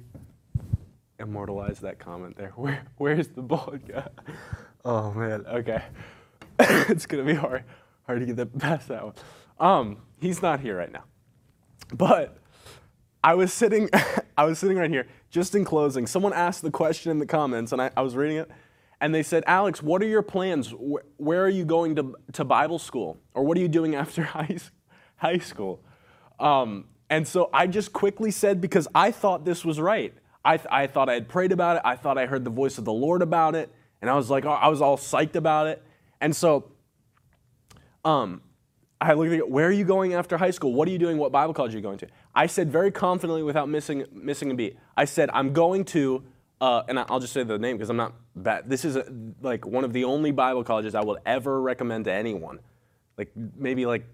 immortalize that comment there? Where where's the bald guy? Oh man, okay. it's gonna be hard hard to get that past that one. Um, he's not here right now. But I was sitting I was sitting right here, just in closing. Someone asked the question in the comments, and I, I was reading it, and they said, Alex, what are your plans? Where, are you going to, to Bible school? Or what are you doing after high, high school? Um, and so I just quickly said, because I thought this was right. I, th- I thought I had prayed about it. I thought I heard the voice of the Lord about it. And I was like, I was all psyched about it. And so um, I looked at it, where are you going after high school? What are you doing? What Bible college are you going to? I said very confidently without missing, missing a beat. I said, I'm going to, uh, and I'll just say the name because I'm not bad. This is a, like one of the only Bible colleges I will ever recommend to anyone. Like maybe like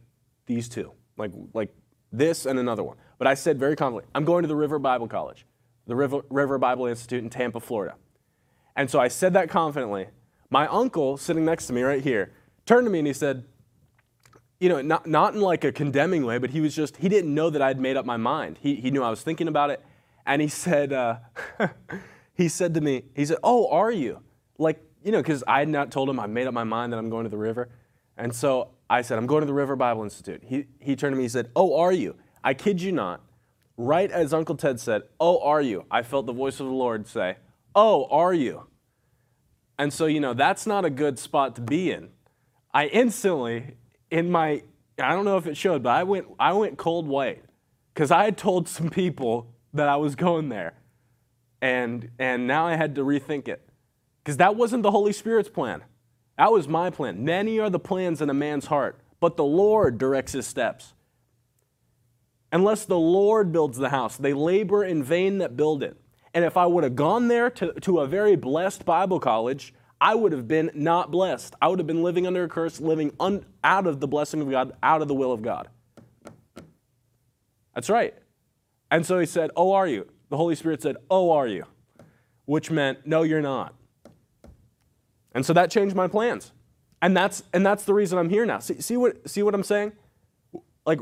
these two, like, like this and another one. But I said very confidently, I'm going to the River Bible College, the River, River Bible Institute in Tampa, Florida. And so I said that confidently. My uncle, sitting next to me right here, turned to me and he said, you know, not, not in like a condemning way, but he was just, he didn't know that I'd made up my mind. He, he knew I was thinking about it. And he said, uh, he said to me, he said, Oh, are you? Like, you know, because I had not told him I made up my mind that I'm going to the river. And so I said, I'm going to the River Bible Institute. He, he turned to me, he said, Oh, are you? I kid you not. Right as Uncle Ted said, Oh, are you? I felt the voice of the Lord say, Oh, are you? And so, you know, that's not a good spot to be in. I instantly, in my I don't know if it showed, but I went I went cold white because I had told some people that I was going there, and and now I had to rethink it because that wasn't the Holy Spirit's plan. That was my plan. Many are the plans in a man's heart, but the Lord directs his steps. Unless the Lord builds the house, they labor in vain that build it. And if I would have gone there to, to a very blessed Bible college, I would have been not blessed. I would have been living under a curse, living un, out of the blessing of God, out of the will of God. That's right. And so he said, Oh, are you? The Holy Spirit said, Oh, are you? Which meant, No, you're not. And so that changed my plans. And that's, and that's the reason I'm here now. See, see, what, see what I'm saying? Like,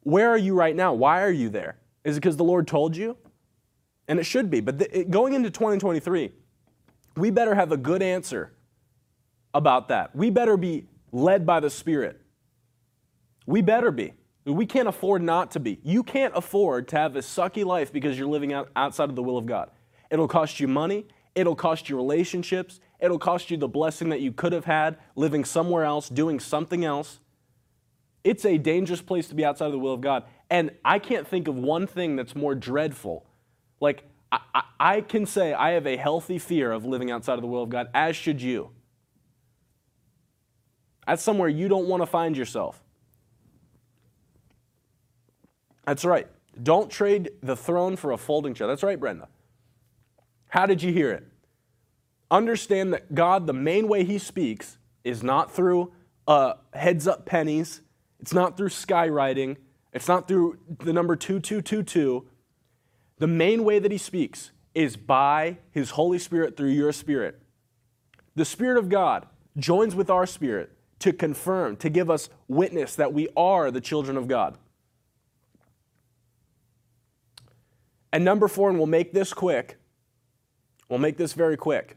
where are you right now? Why are you there? Is it because the Lord told you? And it should be. But the, it, going into 2023, we better have a good answer about that. We better be led by the Spirit. We better be. We can't afford not to be. You can't afford to have a sucky life because you're living out, outside of the will of God. It'll cost you money, it'll cost you relationships, it'll cost you the blessing that you could have had living somewhere else, doing something else. It's a dangerous place to be outside of the will of God. And I can't think of one thing that's more dreadful. Like, I, I, can say I have a healthy fear of living outside of the will of God, as should you. That's somewhere you don't want to find yourself. That's right. Don't trade the throne for a folding chair. That's right, Brenda. How did you hear it? Understand that God, the main way He speaks, is not through uh, heads up pennies, it's not through skywriting, it's not through the number 2222. The main way that he speaks is by his Holy Spirit through your spirit. The Spirit of God joins with our spirit to confirm, to give us witness that we are the children of God. And number four, and we'll make this quick, we'll make this very quick.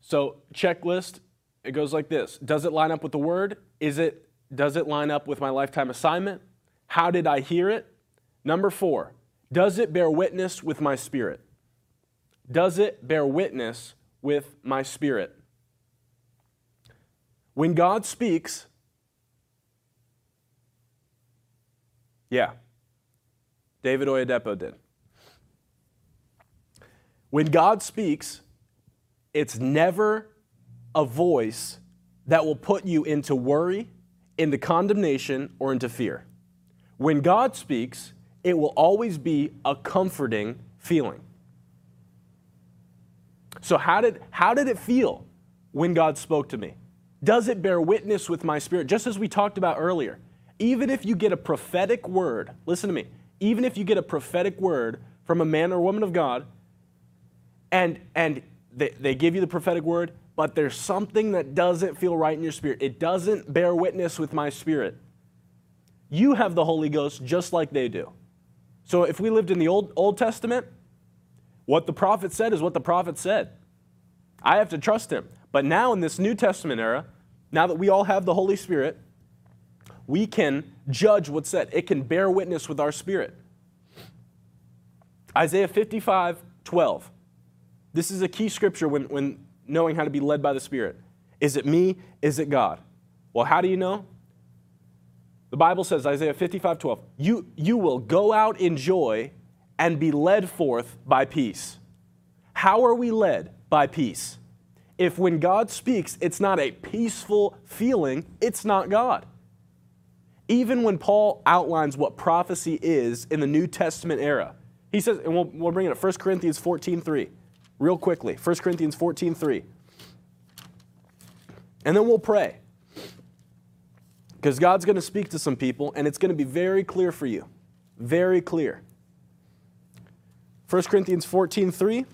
So, checklist, it goes like this Does it line up with the word? Is it, does it line up with my lifetime assignment? How did I hear it? Number four, does it bear witness with my spirit? Does it bear witness with my spirit? When God speaks, yeah, David Oyedepo did. When God speaks, it's never a voice that will put you into worry, into condemnation, or into fear. When God speaks, it will always be a comforting feeling. So, how did, how did it feel when God spoke to me? Does it bear witness with my spirit? Just as we talked about earlier, even if you get a prophetic word, listen to me, even if you get a prophetic word from a man or woman of God, and, and they, they give you the prophetic word, but there's something that doesn't feel right in your spirit, it doesn't bear witness with my spirit, you have the Holy Ghost just like they do. So if we lived in the Old, Old Testament, what the prophet said is what the prophet said. I have to trust him. But now in this New Testament era, now that we all have the Holy Spirit, we can judge what's said. It can bear witness with our spirit. Isaiah 55, 12. This is a key scripture when, when knowing how to be led by the Spirit. Is it me? Is it God? Well, how do you know? The Bible says, Isaiah 55, 12, you, you will go out in joy and be led forth by peace. How are we led? By peace. If when God speaks, it's not a peaceful feeling, it's not God. Even when Paul outlines what prophecy is in the New Testament era, he says, and we'll, we'll bring it up, 1 Corinthians 14, 3, real quickly. 1 Corinthians 14, 3. And then we'll pray. Because God's going to speak to some people, and it's going to be very clear for you. Very clear. 1 Corinthians 14 3.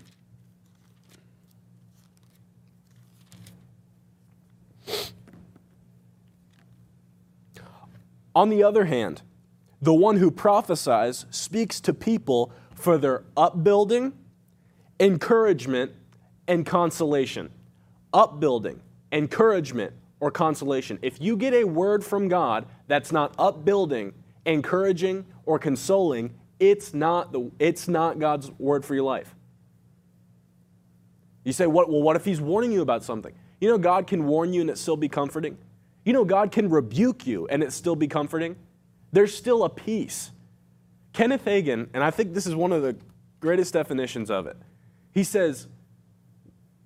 On the other hand, the one who prophesies speaks to people for their upbuilding, encouragement, and consolation. Upbuilding, encouragement, or consolation. If you get a word from God that's not upbuilding, encouraging, or consoling, it's not, the, it's not God's word for your life. You say, what, well, what if He's warning you about something? You know, God can warn you and it still be comforting. You know, God can rebuke you and it still be comforting. There's still a peace. Kenneth Hagin, and I think this is one of the greatest definitions of it, he says,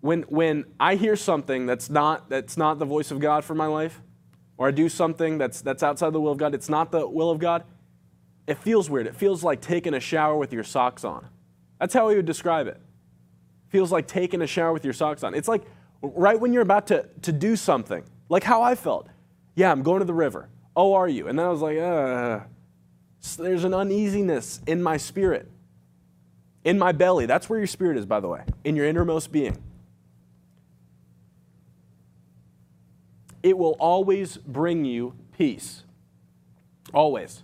when, when I hear something that's not, that's not the voice of God for my life, or I do something that's, that's outside the will of God, it's not the will of God, it feels weird. It feels like taking a shower with your socks on. That's how he would describe it. Feels like taking a shower with your socks on. It's like right when you're about to, to do something, like how I felt. Yeah, I'm going to the river. Oh, are you? And then I was like, uh, there's an uneasiness in my spirit, in my belly. That's where your spirit is, by the way, in your innermost being. it will always bring you peace. Always.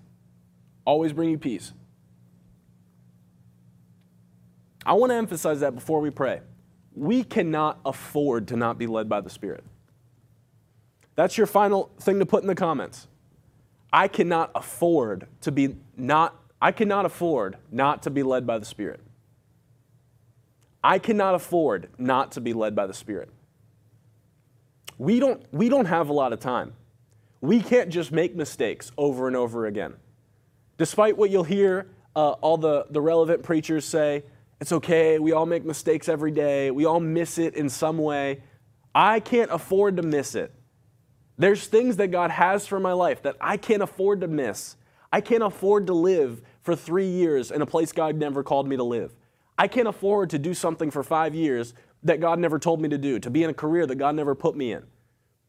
Always bring you peace. I want to emphasize that before we pray. We cannot afford to not be led by the Spirit. That's your final thing to put in the comments. I cannot afford to be not I cannot afford not to be led by the Spirit. I cannot afford not to be led by the Spirit we don't, we don't have a lot of time. We can't just make mistakes over and over again. Despite what you'll hear uh, all the, the relevant preachers say, it's okay, we all make mistakes every day, we all miss it in some way. I can't afford to miss it. There's things that God has for my life that I can't afford to miss. I can't afford to live for three years in a place God never called me to live. I can't afford to do something for five years that God never told me to do, to be in a career that God never put me in,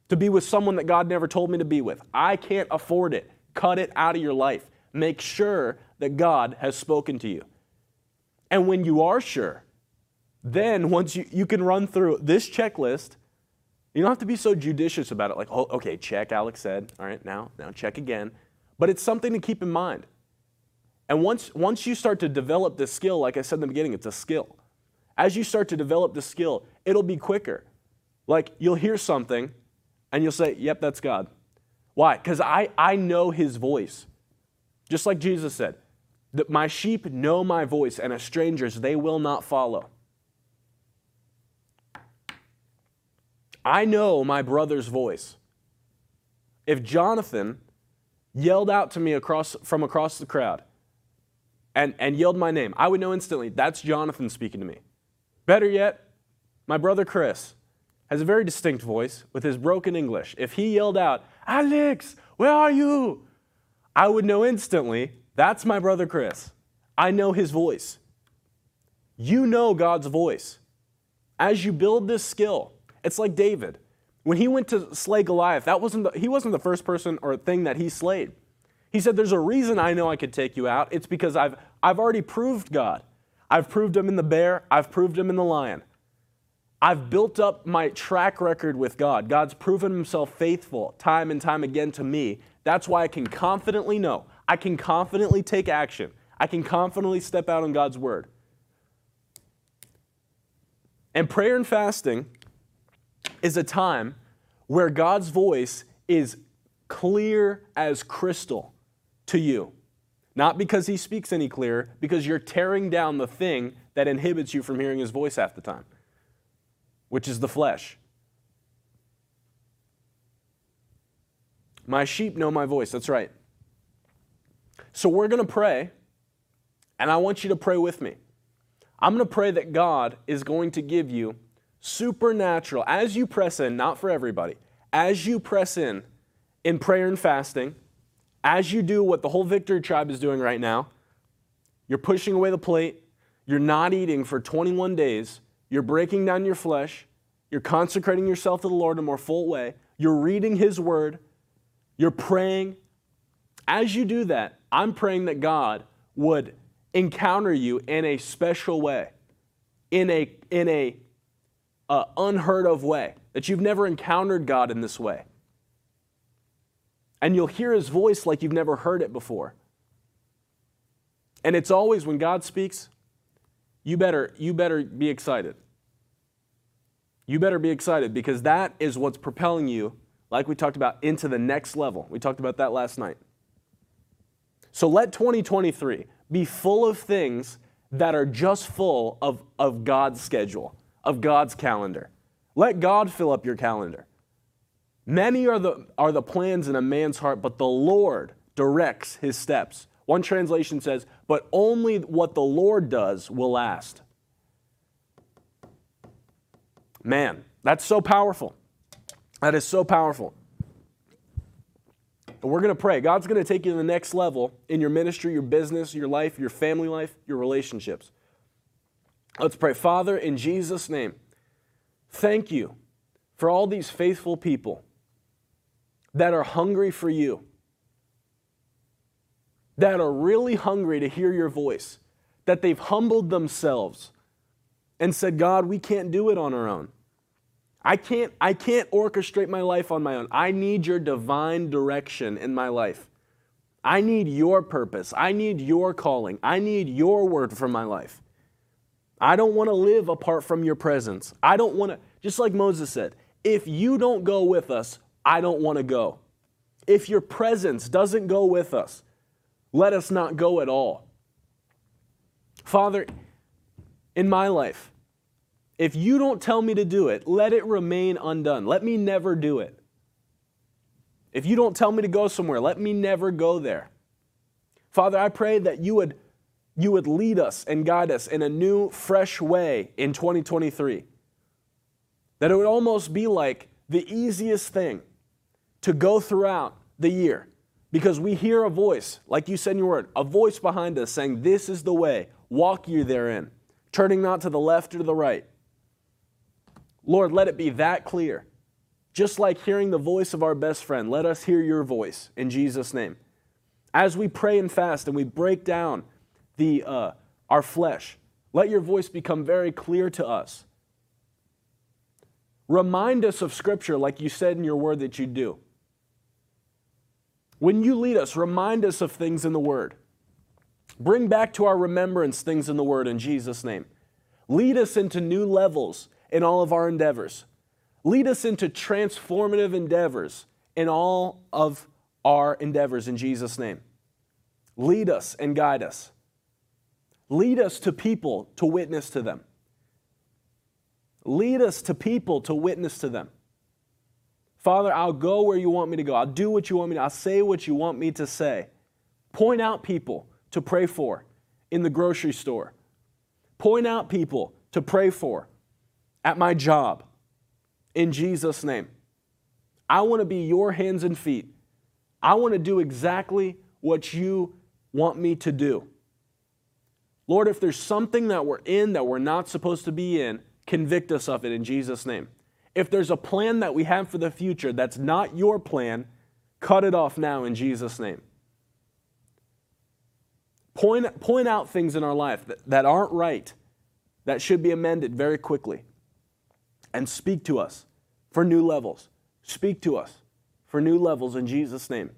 to be with someone that God never told me to be with. I can't afford it. Cut it out of your life. Make sure that God has spoken to you. And when you are sure, then once you, you can run through this checklist, you don't have to be so judicious about it, like, oh, okay, check, Alex said. All right, now, now check again. But it's something to keep in mind. And once, once you start to develop this skill, like I said in the beginning, it's a skill. As you start to develop the skill, it'll be quicker. Like you'll hear something and you'll say, Yep, that's God. Why? Because I, I know his voice. Just like Jesus said, that my sheep know my voice, and as strangers they will not follow. I know my brother's voice. If Jonathan yelled out to me across, from across the crowd and, and yelled my name, I would know instantly that's Jonathan speaking to me. Better yet, my brother Chris has a very distinct voice with his broken English. If he yelled out, Alex, where are you? I would know instantly that's my brother Chris. I know his voice. You know God's voice. As you build this skill, it's like David. When he went to slay Goliath, that wasn't the, he wasn't the first person or thing that he slayed. He said, There's a reason I know I could take you out. It's because I've, I've already proved God. I've proved him in the bear, I've proved him in the lion. I've built up my track record with God. God's proven himself faithful time and time again to me. That's why I can confidently know. I can confidently take action. I can confidently step out on God's word. And prayer and fasting is a time where God's voice is clear as crystal to you. Not because he speaks any clearer, because you're tearing down the thing that inhibits you from hearing his voice half the time, which is the flesh. My sheep know my voice. That's right. So we're going to pray, and I want you to pray with me. I'm going to pray that God is going to give you supernatural, as you press in, not for everybody, as you press in in prayer and fasting, as you do what the whole Victory Tribe is doing right now, you're pushing away the plate, you're not eating for 21 days, you're breaking down your flesh, you're consecrating yourself to the Lord in a more full way, you're reading His Word, you're praying. As you do that, I'm praying that God would encounter you in a special way, in a, in a uh, unheard of way, that you've never encountered God in this way. And you'll hear his voice like you've never heard it before. And it's always when God speaks, you better, you better be excited. You better be excited because that is what's propelling you, like we talked about, into the next level. We talked about that last night. So let 2023 be full of things that are just full of, of God's schedule, of God's calendar. Let God fill up your calendar. Many are the, are the plans in a man's heart, but the Lord directs his steps. One translation says, but only what the Lord does will last. Man, that's so powerful. That is so powerful. And we're going to pray. God's going to take you to the next level in your ministry, your business, your life, your family life, your relationships. Let's pray. Father, in Jesus' name, thank you for all these faithful people that are hungry for you, that are really hungry to hear your voice, that they've humbled themselves and said, God, we can't do it on our own. I can't, I can't orchestrate my life on my own. I need your divine direction in my life. I need your purpose. I need your calling. I need your word for my life. I don't want to live apart from your presence. I don't want to, just like Moses said, if you don't go with us, I don't want to go. If your presence doesn't go with us, let us not go at all. Father, in my life, if you don't tell me to do it, let it remain undone. Let me never do it. If you don't tell me to go somewhere, let me never go there. Father, I pray that you would, you would lead us and guide us in a new, fresh way in 2023. That it would almost be like the easiest thing to go throughout the year because we hear a voice, like you said in your word, a voice behind us saying, This is the way, walk you therein, turning not to the left or to the right. Lord, let it be that clear. Just like hearing the voice of our best friend, let us hear your voice in Jesus' name. As we pray and fast and we break down the, uh, our flesh, let your voice become very clear to us. Remind us of Scripture like you said in your word that you do. When you lead us, remind us of things in the Word. Bring back to our remembrance things in the Word in Jesus' name. Lead us into new levels in all of our endeavors. Lead us into transformative endeavors in all of our endeavors in Jesus' name. Lead us and guide us. Lead us to people to witness to them. Lead us to people to witness to them. Father, I'll go where you want me to go. I'll do what you want me to. I'll say what you want me to say. Point out people to pray for in the grocery store. Point out people to pray for at my job in Jesus' name. I want to be your hands and feet. I want to do exactly what you want me to do. Lord, if there's something that we're in that we're not supposed to be in, convict us of it in Jesus' name. If there's a plan that we have for the future that's not your plan, cut it off now in Jesus' name. Point, point out things in our life that, that aren't right, that should be amended very quickly. And speak to us for new levels. Speak to us for new levels in Jesus' name.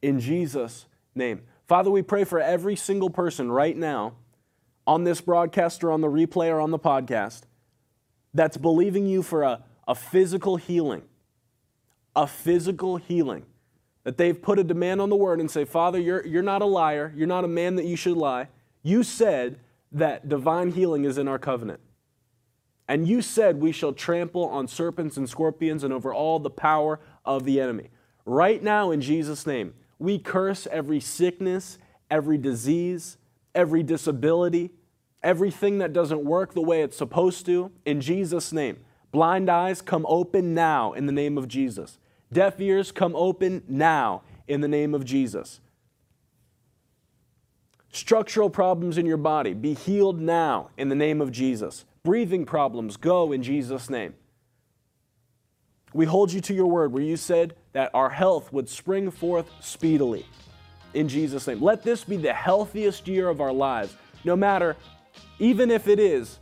In Jesus' name. Father, we pray for every single person right now on this broadcast or on the replay or on the podcast that's believing you for a, a physical healing. A physical healing that they've put a demand on the word and say, Father, you're, you're not a liar. You're not a man that you should lie. You said that divine healing is in our covenant. And you said we shall trample on serpents and scorpions and over all the power of the enemy. Right now, in Jesus' name, we curse every sickness, every disease, every disability, everything that doesn't work the way it's supposed to, in Jesus' name. Blind eyes come open now in the name of Jesus. Deaf ears come open now in the name of Jesus. Structural problems in your body be healed now in the name of Jesus. Breathing problems go in Jesus' name. We hold you to your word where you said that our health would spring forth speedily in Jesus' name. Let this be the healthiest year of our lives, no matter, even if it is,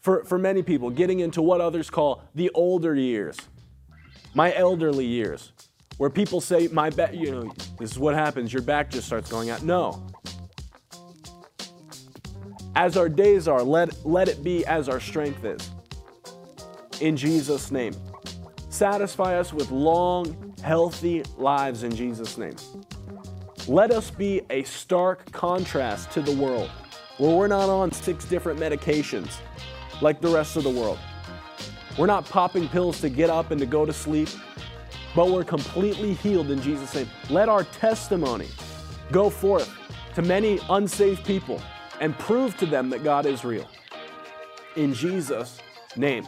for, for many people, getting into what others call the older years my elderly years, where people say, my back, you know, this is what happens, your back just starts going out. No. As our days are, let, let it be as our strength is. In Jesus' name. Satisfy us with long, healthy lives in Jesus' name. Let us be a stark contrast to the world, where we're not on six different medications like the rest of the world. We're not popping pills to get up and to go to sleep, but we're completely healed in Jesus' name. Let our testimony go forth to many unsaved people and prove to them that God is real. In Jesus' name.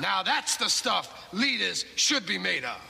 Now that's the stuff leaders should be made of.